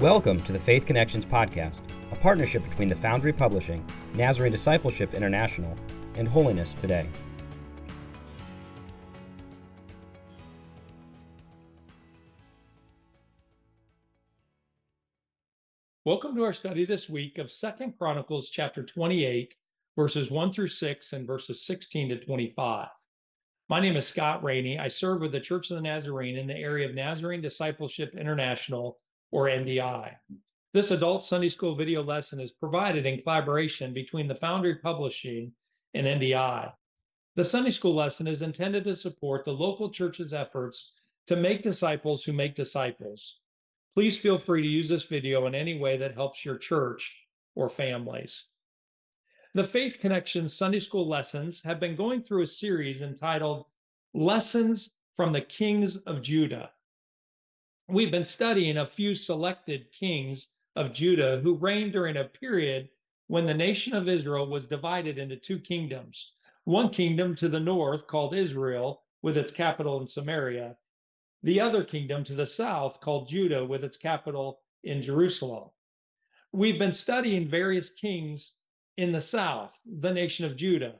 Welcome to the Faith Connections Podcast, a partnership between the Foundry Publishing, Nazarene Discipleship International, and Holiness Today. Welcome to our study this week of Second Chronicles chapter 28, verses 1 through 6 and verses 16 to 25. My name is Scott Rainey. I serve with the Church of the Nazarene in the area of Nazarene Discipleship International or NDI. This adult Sunday school video lesson is provided in collaboration between the Foundry Publishing and NDI. The Sunday school lesson is intended to support the local church's efforts to make disciples who make disciples. Please feel free to use this video in any way that helps your church or families. The Faith Connection Sunday School lessons have been going through a series entitled Lessons from the Kings of Judah we've been studying a few selected kings of Judah who reigned during a period when the nation of Israel was divided into two kingdoms. One kingdom to the north called Israel, with its capital in Samaria, the other kingdom to the south called Judah, with its capital in Jerusalem. We've been studying various kings in the south, the nation of Judah.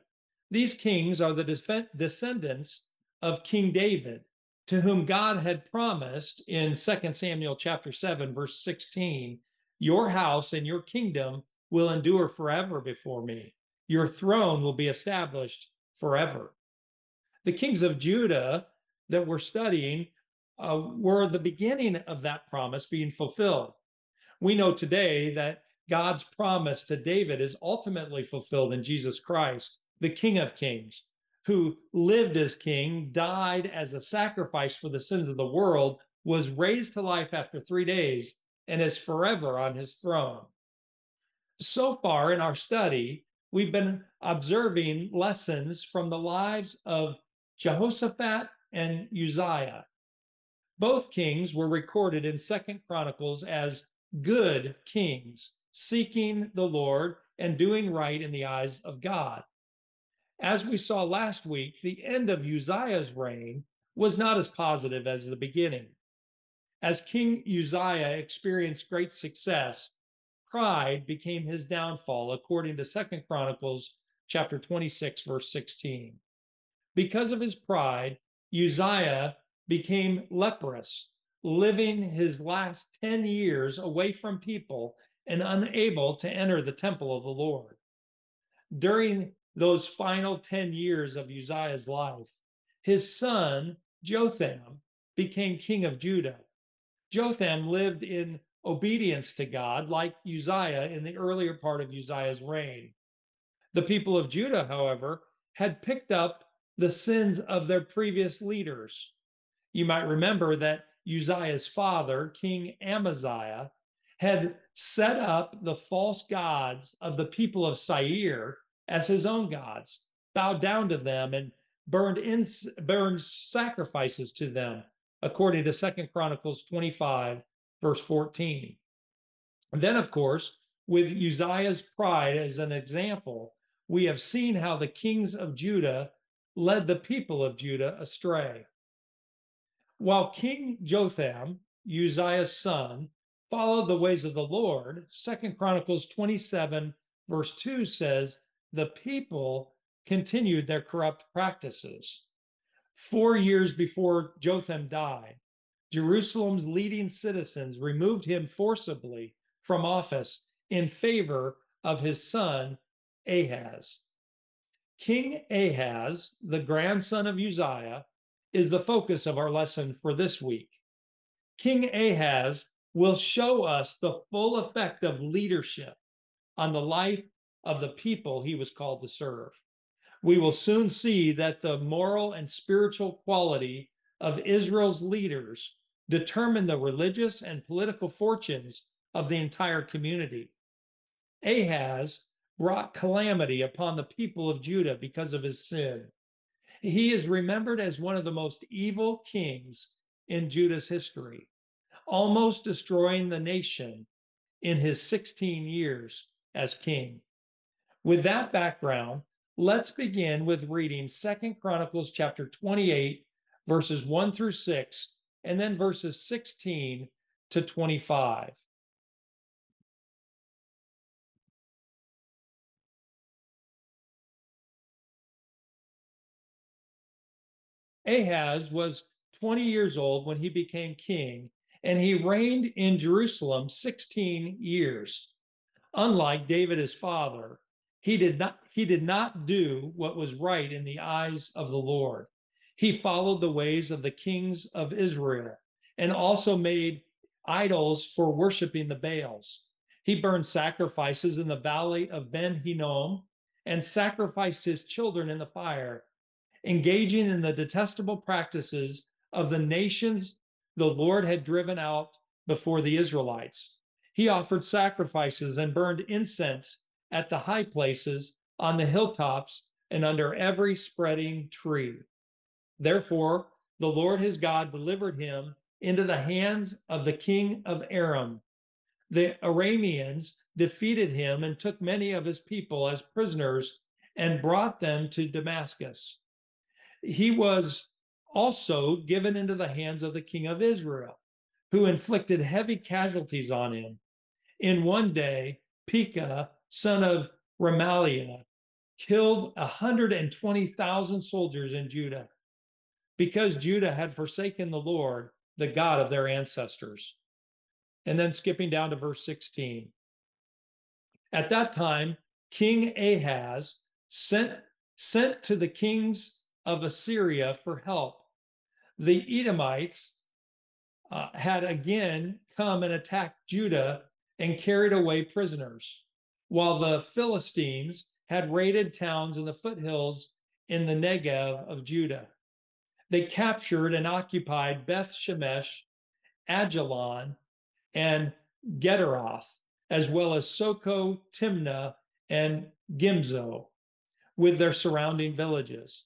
These kings are the descendants of King David, to whom God had promised in 2 Samuel chapter 7 verse 16, your house and your kingdom will endure forever before me. Your throne will be established forever. The kings of Judah that we're studying uh, were the beginning of that promise being fulfilled. We know today that God's promise to David is ultimately fulfilled in Jesus Christ, the King of Kings, who lived as king, died as a sacrifice for the sins of the world, was raised to life after three days, and is forever on his throne. So far in our study, we've been observing lessons from the lives of Jehoshaphat and Uzziah. Both kings were recorded in Second Chronicles as good kings, seeking the Lord and doing right in the eyes of God. As we saw last week, the end of Uzziah's reign was not as positive as the beginning. As King Uzziah experienced great success, pride became his downfall, according to Second Chronicles chapter 26, verse 16. Because of his pride, Uzziah became leprous, living his last 10 years away from people and unable to enter the temple of the Lord. During those final 10 years of Uzziah's life, his son, Jotham, became king of Judah. Jotham lived in obedience to God, like Uzziah in the earlier part of Uzziah's reign. The people of Judah, however, had picked up the sins of their previous leaders. You might remember that Uzziah's father, King Amaziah, had set up the false gods of the people of Seir as his own gods, bowed down to them, and burned in, burned sacrifices to them, according to Second Chronicles 25, verse 14. And then, of course, with Uzziah's pride as an example, we have seen how the kings of Judah led the people of Judah astray. While King Jotham, Uzziah's son, followed the ways of the Lord, Second Chronicles 27, verse 2 says, the people continued their corrupt practices. Four years before Jotham died, Jerusalem's leading citizens removed him forcibly from office in favor of his son Ahaz. King Ahaz, the grandson of Uzziah, is the focus of our lesson for this week. King Ahaz will show us the full effect of leadership on the life of the people he was called to serve. We will soon see that the moral and spiritual quality of Israel's leaders determine the religious and political fortunes of the entire community. Ahaz brought calamity upon the people of Judah because of his sin. He is remembered as one of the most evil kings in Judah's history, almost destroying the nation in his 16 years as king. With that background, let's begin with reading Second Chronicles chapter 28, verses 1 through 6, and then verses 16 to 25. Ahaz was 20 years old when he became king, and he reigned in Jerusalem 16 years. Unlike David, his father, he did not he did not do what was right in the eyes of the Lord. He followed the ways of the kings of Israel and also made idols for worshiping the Baals. He burned sacrifices in the valley of Ben Hinnom and sacrificed his children in the fire, engaging in the detestable practices of the nations the Lord had driven out before the Israelites. He offered sacrifices and burned incense at the high places, on the hilltops, and under every spreading tree. Therefore, the Lord his God delivered him into the hands of the king of Aram. The Arameans defeated him and took many of his people as prisoners and brought them to Damascus. He was also given into the hands of the king of Israel, who inflicted heavy casualties on him. In one day, Pekah, son of Remaliah, killed 120,000 soldiers in Judah because Judah had forsaken the Lord, the God of their ancestors. And then skipping down to verse 16. At that time, King Ahaz sent, sent to the kings of Assyria for help. The Edomites uh, had again come and attacked Judah and carried away prisoners, while the Philistines had raided towns in the foothills in the Negev of Judah. They captured and occupied Beth Shemesh, Aijalon, and Gederoth, as well as Soko, Timnah, and Gimzo, with their surrounding villages.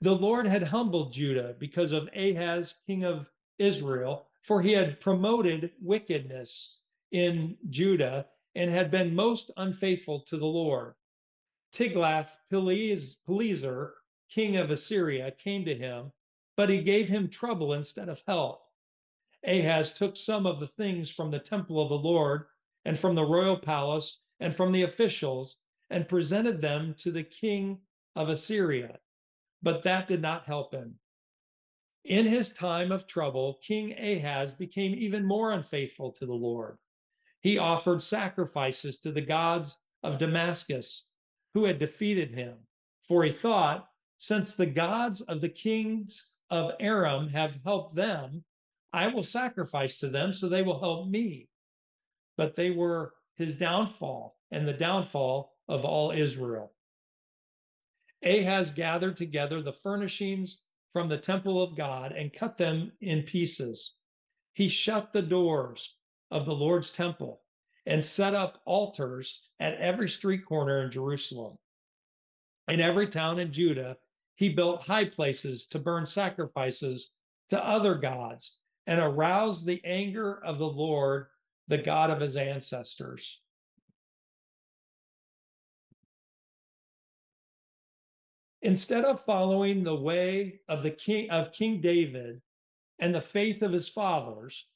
The Lord had humbled Judah because of Ahaz, king of Israel, for he had promoted wickedness in Judah and had been most unfaithful to the Lord. Tiglath-Pileser, king of Assyria, came to him, but he gave him trouble instead of help. Ahaz took some of the things from the temple of the Lord and from the royal palace and from the officials and presented them to the king of Assyria but that did not help him. In his time of trouble, King Ahaz became even more unfaithful to the Lord. He offered sacrifices to the gods of Damascus, who had defeated him, for he thought, since the gods of the kings of Aram have helped them, I will sacrifice to them so they will help me. But they were his downfall and the downfall of all Israel. Ahaz gathered together the furnishings from the temple of God and cut them in pieces. He shut the doors of the Lord's temple and set up altars at every street corner in Jerusalem. In every town in Judah, he built high places to burn sacrifices to other gods and aroused the anger of the Lord, the God of his ancestors. Instead of following the way of the king of King David and the faith of his fathers,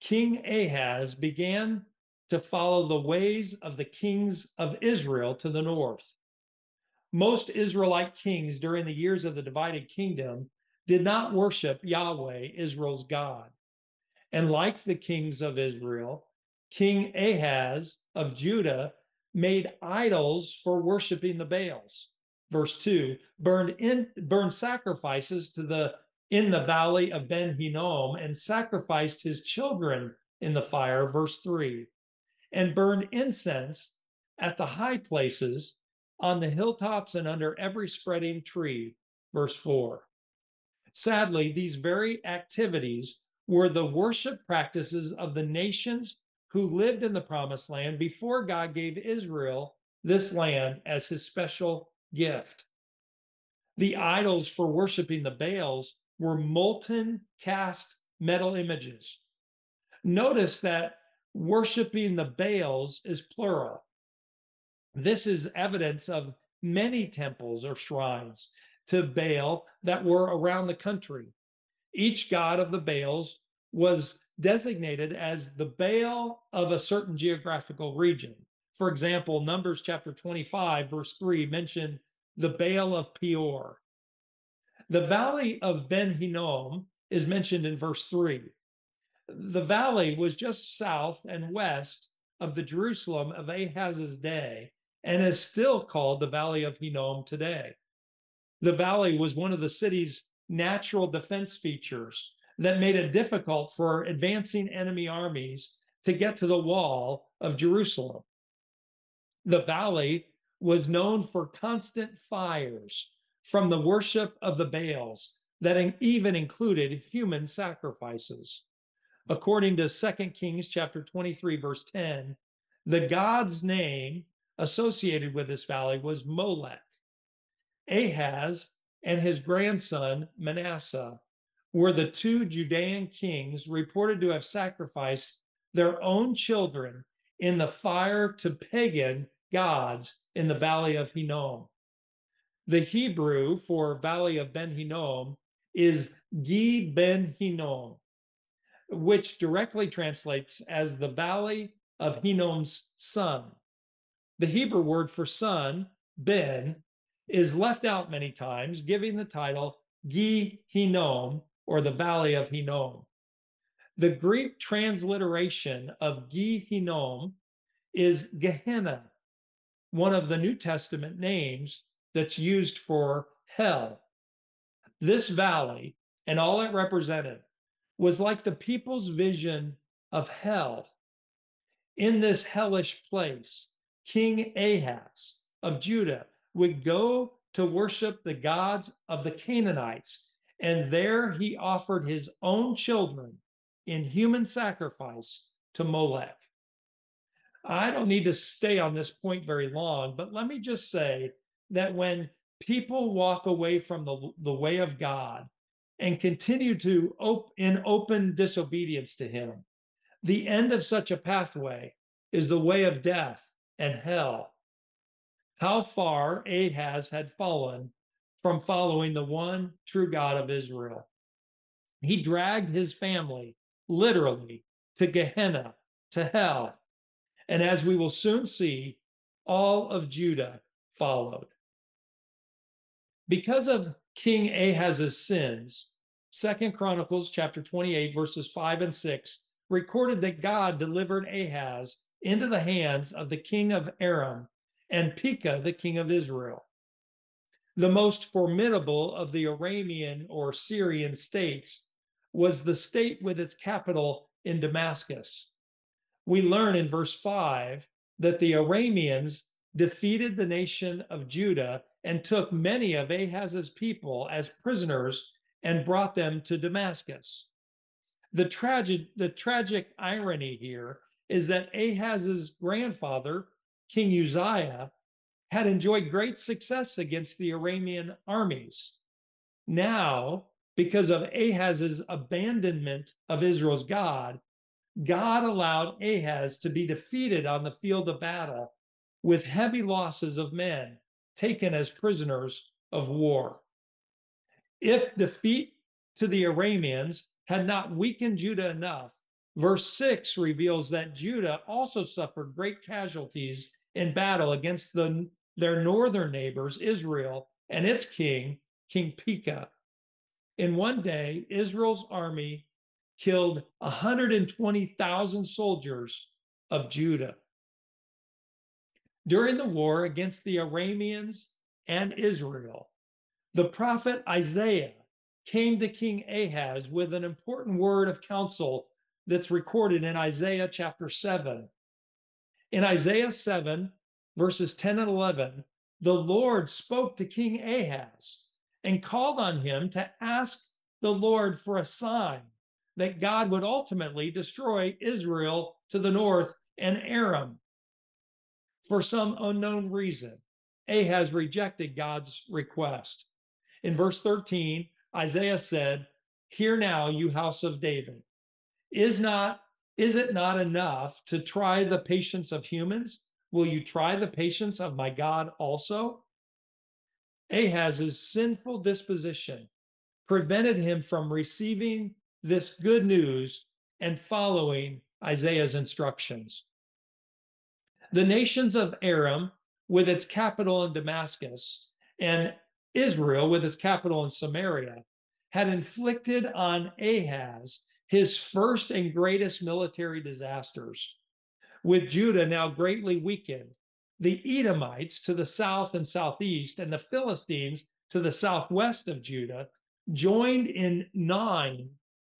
King Ahaz began to follow the ways of the kings of Israel to the north. Most Israelite kings during the years of the divided kingdom did not worship Yahweh, Israel's God. And like the kings of Israel, King Ahaz of Judah made idols for worshiping the Baals verse 2 burned in burned sacrifices to the in the valley of ben hinnom and sacrificed his children in the fire verse 3 and burned incense at the high places on the hilltops and under every spreading tree verse 4 sadly these very activities were the worship practices of the nations who lived in the promised land before god gave israel this land as his special gift. The idols for worshiping the Baals were molten cast metal images. Notice that worshiping the Baals is plural. This is evidence of many temples or shrines to Baal that were around the country. Each god of the Baals was designated as the Baal of a certain geographical region. For example, Numbers chapter 25, verse 3 mention the Baal of Peor. The valley of Ben Hinnom is mentioned in verse 3. The valley was just south and west of the Jerusalem of Ahaz's day and is still called the Valley of Hinnom today. The valley was one of the city's natural defense features that made it difficult for advancing enemy armies to get to the wall of Jerusalem. The valley was known for constant fires from the worship of the Baals that even included human sacrifices. According to 2 Kings chapter 23 verse 10, the god's name associated with this valley was Molech. Ahaz and his grandson Manasseh were the two Judean kings reported to have sacrificed their own children in the fire to pagan gods in the valley of Hinnom. The Hebrew for valley of Ben Hinnom is Gi Ben Hinnom, which directly translates as the valley of Hinnom's son. The Hebrew word for son, Ben, is left out many times, giving the title Gi Hinnom or the valley of Hinnom. The Greek transliteration of Gi Hinnom is Gehenna, one of the New Testament names that's used for hell. This valley and all it represented was like the people's vision of hell. In this hellish place, King Ahaz of Judah would go to worship the gods of the Canaanites, and there he offered his own children in human sacrifice to Molech. I don't need to stay on this point very long, but let me just say that when people walk away from the, the way of God and continue to op- in open disobedience to him, the end of such a pathway is the way of death and hell. How far Ahaz had fallen from following the one true God of Israel. He dragged his family literally to Gehenna, to hell, and as we will soon see, all of Judah followed. Because of King Ahaz's sins, Second Chronicles chapter 28 verses 5 and 6 recorded that God delivered Ahaz into the hands of the king of Aram and Pekah, the king of Israel. The most formidable of the Aramean or Syrian states was the state with its capital in Damascus we learn in verse 5 that the Arameans defeated the nation of Judah and took many of Ahaz's people as prisoners and brought them to Damascus. The tragic, the tragic irony here is that Ahaz's grandfather, King Uzziah, had enjoyed great success against the Aramean armies. Now, because of Ahaz's abandonment of Israel's God, God allowed Ahaz to be defeated on the field of battle with heavy losses of men taken as prisoners of war. If defeat to the Arameans had not weakened Judah enough, verse 6 reveals that Judah also suffered great casualties in battle against the, their northern neighbors, Israel, and its king, King Pekah. In one day, Israel's army killed 120,000 soldiers of Judah. During the war against the Arameans and Israel, the prophet Isaiah came to King Ahaz with an important word of counsel that's recorded in Isaiah chapter 7. In Isaiah 7, verses 10 and 11, the Lord spoke to King Ahaz and called on him to ask the Lord for a sign that God would ultimately destroy Israel to the north and Aram. For some unknown reason, Ahaz rejected God's request. In verse 13, Isaiah said, Hear now, you house of David. Is not is it not enough to try the patience of humans? Will you try the patience of my God also? Ahaz's sinful disposition prevented him from receiving this good news and following Isaiah's instructions. The nations of Aram, with its capital in Damascus, and Israel, with its capital in Samaria, had inflicted on Ahaz his first and greatest military disasters. With Judah now greatly weakened, the Edomites to the south and southeast, and the Philistines to the southwest of Judah joined in nine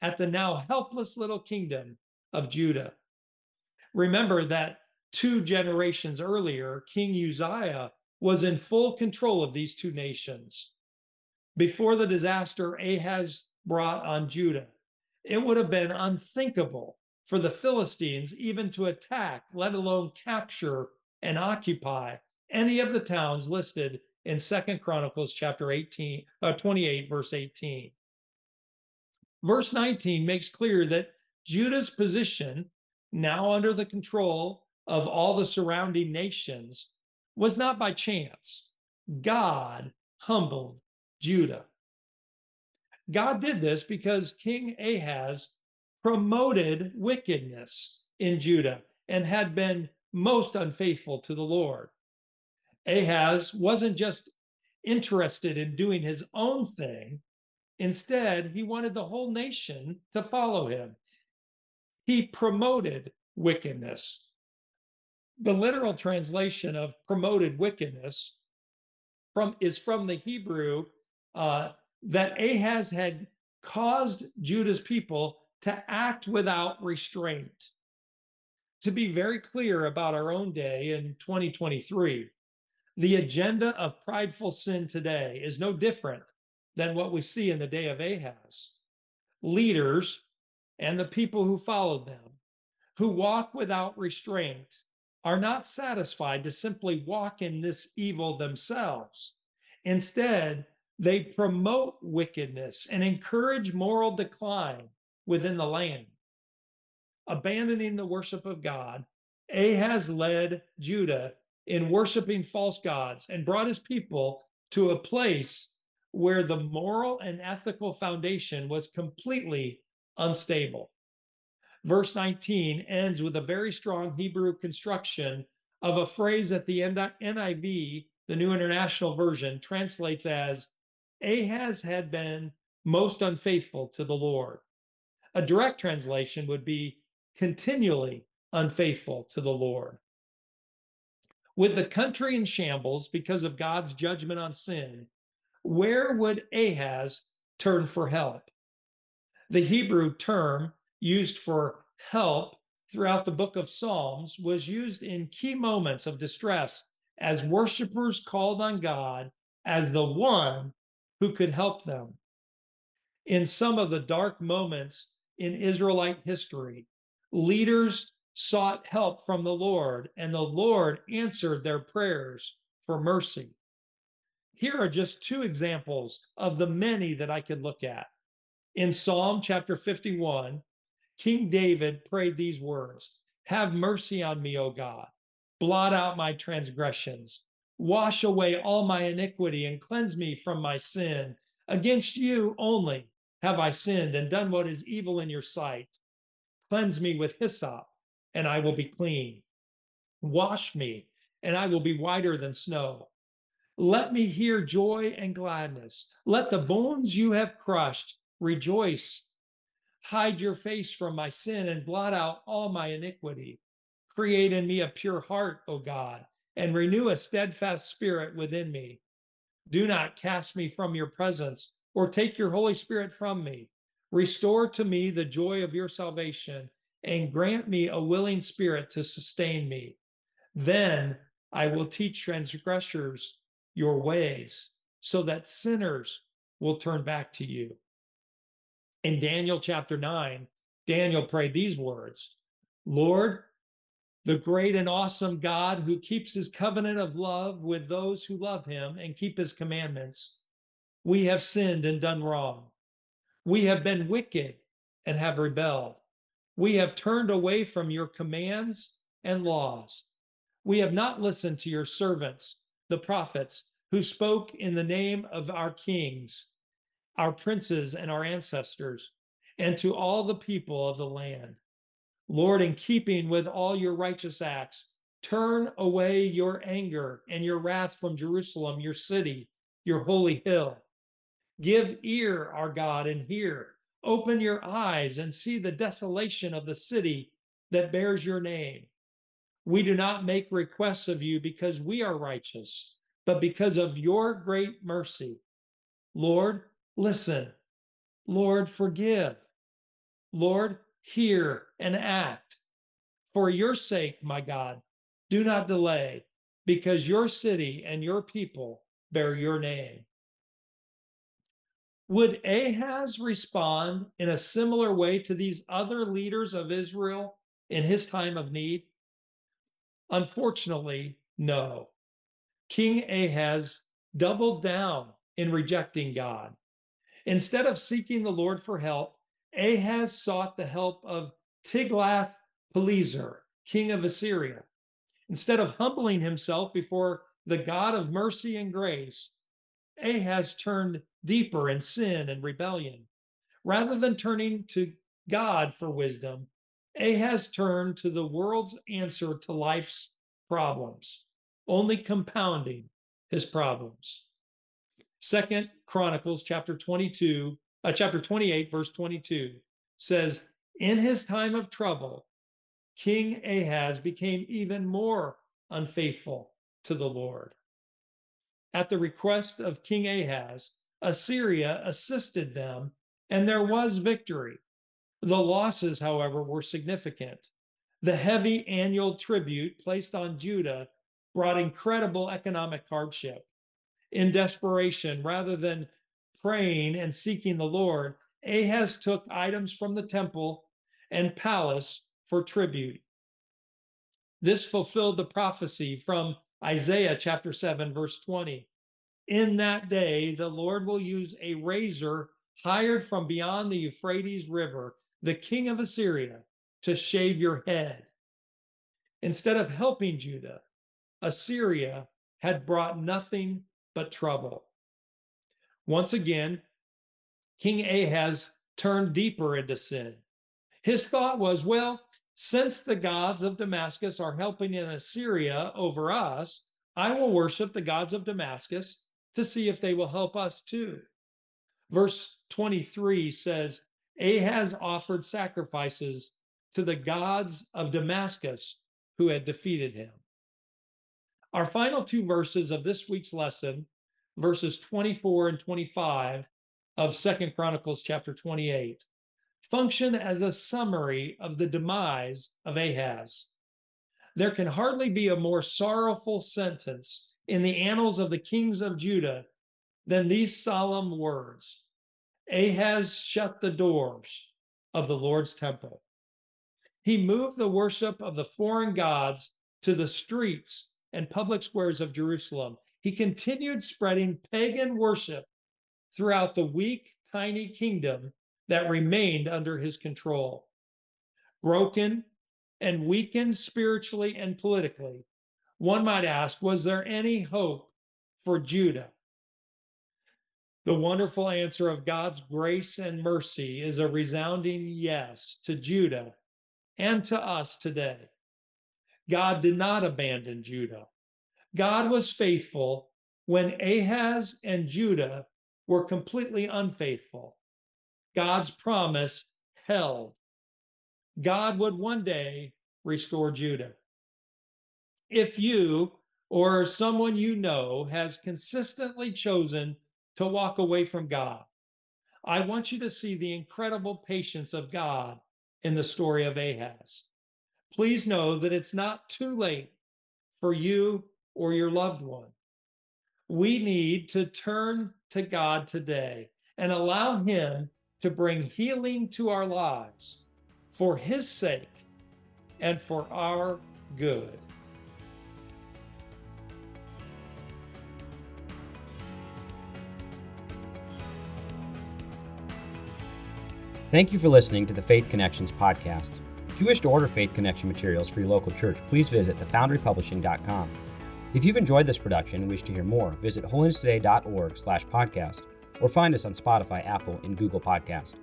at the now helpless little kingdom of Judah. Remember that two generations earlier, King Uzziah was in full control of these two nations. Before the disaster Ahaz brought on Judah, it would have been unthinkable for the Philistines even to attack, let alone capture and occupy any of the towns listed in Second Chronicles chapter 18, uh, 28, verse 18. Verse 19 makes clear that Judah's position, now under the control of all the surrounding nations, was not by chance. God humbled Judah. God did this because King Ahaz promoted wickedness in Judah and had been most unfaithful to the Lord. Ahaz wasn't just interested in doing his own thing, instead, he wanted the whole nation to follow him. He promoted wickedness. The literal translation of promoted wickedness from is from the Hebrew uh, that Ahaz had caused Judah's people to act without restraint. To be very clear about our own day in 2023, the agenda of prideful sin today is no different than what we see in the day of Ahaz. Leaders and the people who followed them, who walk without restraint, are not satisfied to simply walk in this evil themselves. Instead, they promote wickedness and encourage moral decline within the land. Abandoning the worship of God, Ahaz led Judah in worshiping false gods and brought his people to a place where the moral and ethical foundation was completely unstable. Verse 19 ends with a very strong Hebrew construction of a phrase that the NIV, the New International Version, translates as Ahaz had been most unfaithful to the Lord. A direct translation would be continually unfaithful to the Lord. With the country in shambles because of God's judgment on sin, where would Ahaz turn for help? The Hebrew term used for help throughout the book of Psalms was used in key moments of distress as worshipers called on God as the one who could help them. In some of the dark moments in Israelite history, leaders sought help from the Lord, and the Lord answered their prayers for mercy. Here are just two examples of the many that I could look at. In Psalm chapter 51, King David prayed these words Have mercy on me, O God. Blot out my transgressions. Wash away all my iniquity and cleanse me from my sin. Against you only have I sinned and done what is evil in your sight. Cleanse me with hyssop, and I will be clean. Wash me, and I will be whiter than snow. Let me hear joy and gladness. Let the bones you have crushed rejoice. Hide your face from my sin and blot out all my iniquity. Create in me a pure heart, O God and renew a steadfast spirit within me. Do not cast me from your presence or take your Holy Spirit from me. Restore to me the joy of your salvation and grant me a willing spirit to sustain me. Then I will teach transgressors your ways so that sinners will turn back to you. In Daniel chapter 9, Daniel prayed these words Lord, the great and awesome God who keeps his covenant of love with those who love him and keep his commandments. We have sinned and done wrong. We have been wicked and have rebelled. We have turned away from your commands and laws. We have not listened to your servants, the prophets, who spoke in the name of our kings, our princes, and our ancestors, and to all the people of the land. Lord, in keeping with all your righteous acts, turn away your anger and your wrath from Jerusalem, your city, your holy hill. Give ear, our God, and hear. Open your eyes and see the desolation of the city that bears your name. We do not make requests of you because we are righteous, but because of your great mercy. Lord, listen. Lord, forgive. Lord, hear and act. For your sake, my God, do not delay, because your city and your people bear your name. Would Ahaz respond in a similar way to these other leaders of Israel in his time of need? Unfortunately, no. King Ahaz doubled down in rejecting God. Instead of seeking the Lord for help, Ahaz sought the help of Tiglath-Pileser, king of Assyria. Instead of humbling himself before the God of mercy and grace, Ahaz turned deeper in sin and rebellion. Rather than turning to God for wisdom, Ahaz turned to the world's answer to life's problems, only compounding his problems. Second Chronicles chapter 22, uh, chapter 28, verse 22 says, In his time of trouble, King Ahaz became even more unfaithful to the Lord. At the request of King Ahaz, Assyria assisted them, and there was victory. The losses, however, were significant. The heavy annual tribute placed on Judah brought incredible economic hardship. In desperation, rather than praying and seeking the Lord, Ahaz took items from the temple and palace for tribute. This fulfilled the prophecy from Isaiah chapter 7, verse 20. In that day, the Lord will use a razor hired from beyond the Euphrates River, the king of Assyria, to shave your head. Instead of helping Judah, Assyria had brought nothing but trouble. Once again, King Ahaz turned deeper into sin. His thought was, well, since the gods of Damascus are helping in Assyria over us, I will worship the gods of Damascus to see if they will help us too. Verse 23 says, Ahaz offered sacrifices to the gods of Damascus who had defeated him. Our final two verses of this week's lesson, verses 24 and 25 of Second Chronicles chapter 28, function as a summary of the demise of Ahaz. There can hardly be a more sorrowful sentence in the annals of the kings of Judah than these solemn words Ahaz shut the doors of the Lord's temple. He moved the worship of the foreign gods to the streets and public squares of Jerusalem. He continued spreading pagan worship throughout the weak, tiny kingdom that remained under his control. Broken and weakened spiritually and politically, one might ask, was there any hope for Judah? The wonderful answer of God's grace and mercy is a resounding yes to Judah and to us today. God did not abandon Judah. God was faithful when Ahaz and Judah were completely unfaithful. God's promise held. God would one day restore Judah. If you or someone you know has consistently chosen to walk away from God, I want you to see the incredible patience of God in the story of Ahaz. Please know that it's not too late for you or your loved one. We need to turn to God today and allow Him to bring healing to our lives for His sake and for our good. Thank you for listening to the Faith Connections podcast. If you wish to order Faith Connection materials for your local church, please visit thefoundrypublishing.com. If you've enjoyed this production and wish to hear more, visit holinesstoday.org slash podcast or find us on Spotify, Apple, and Google Podcast.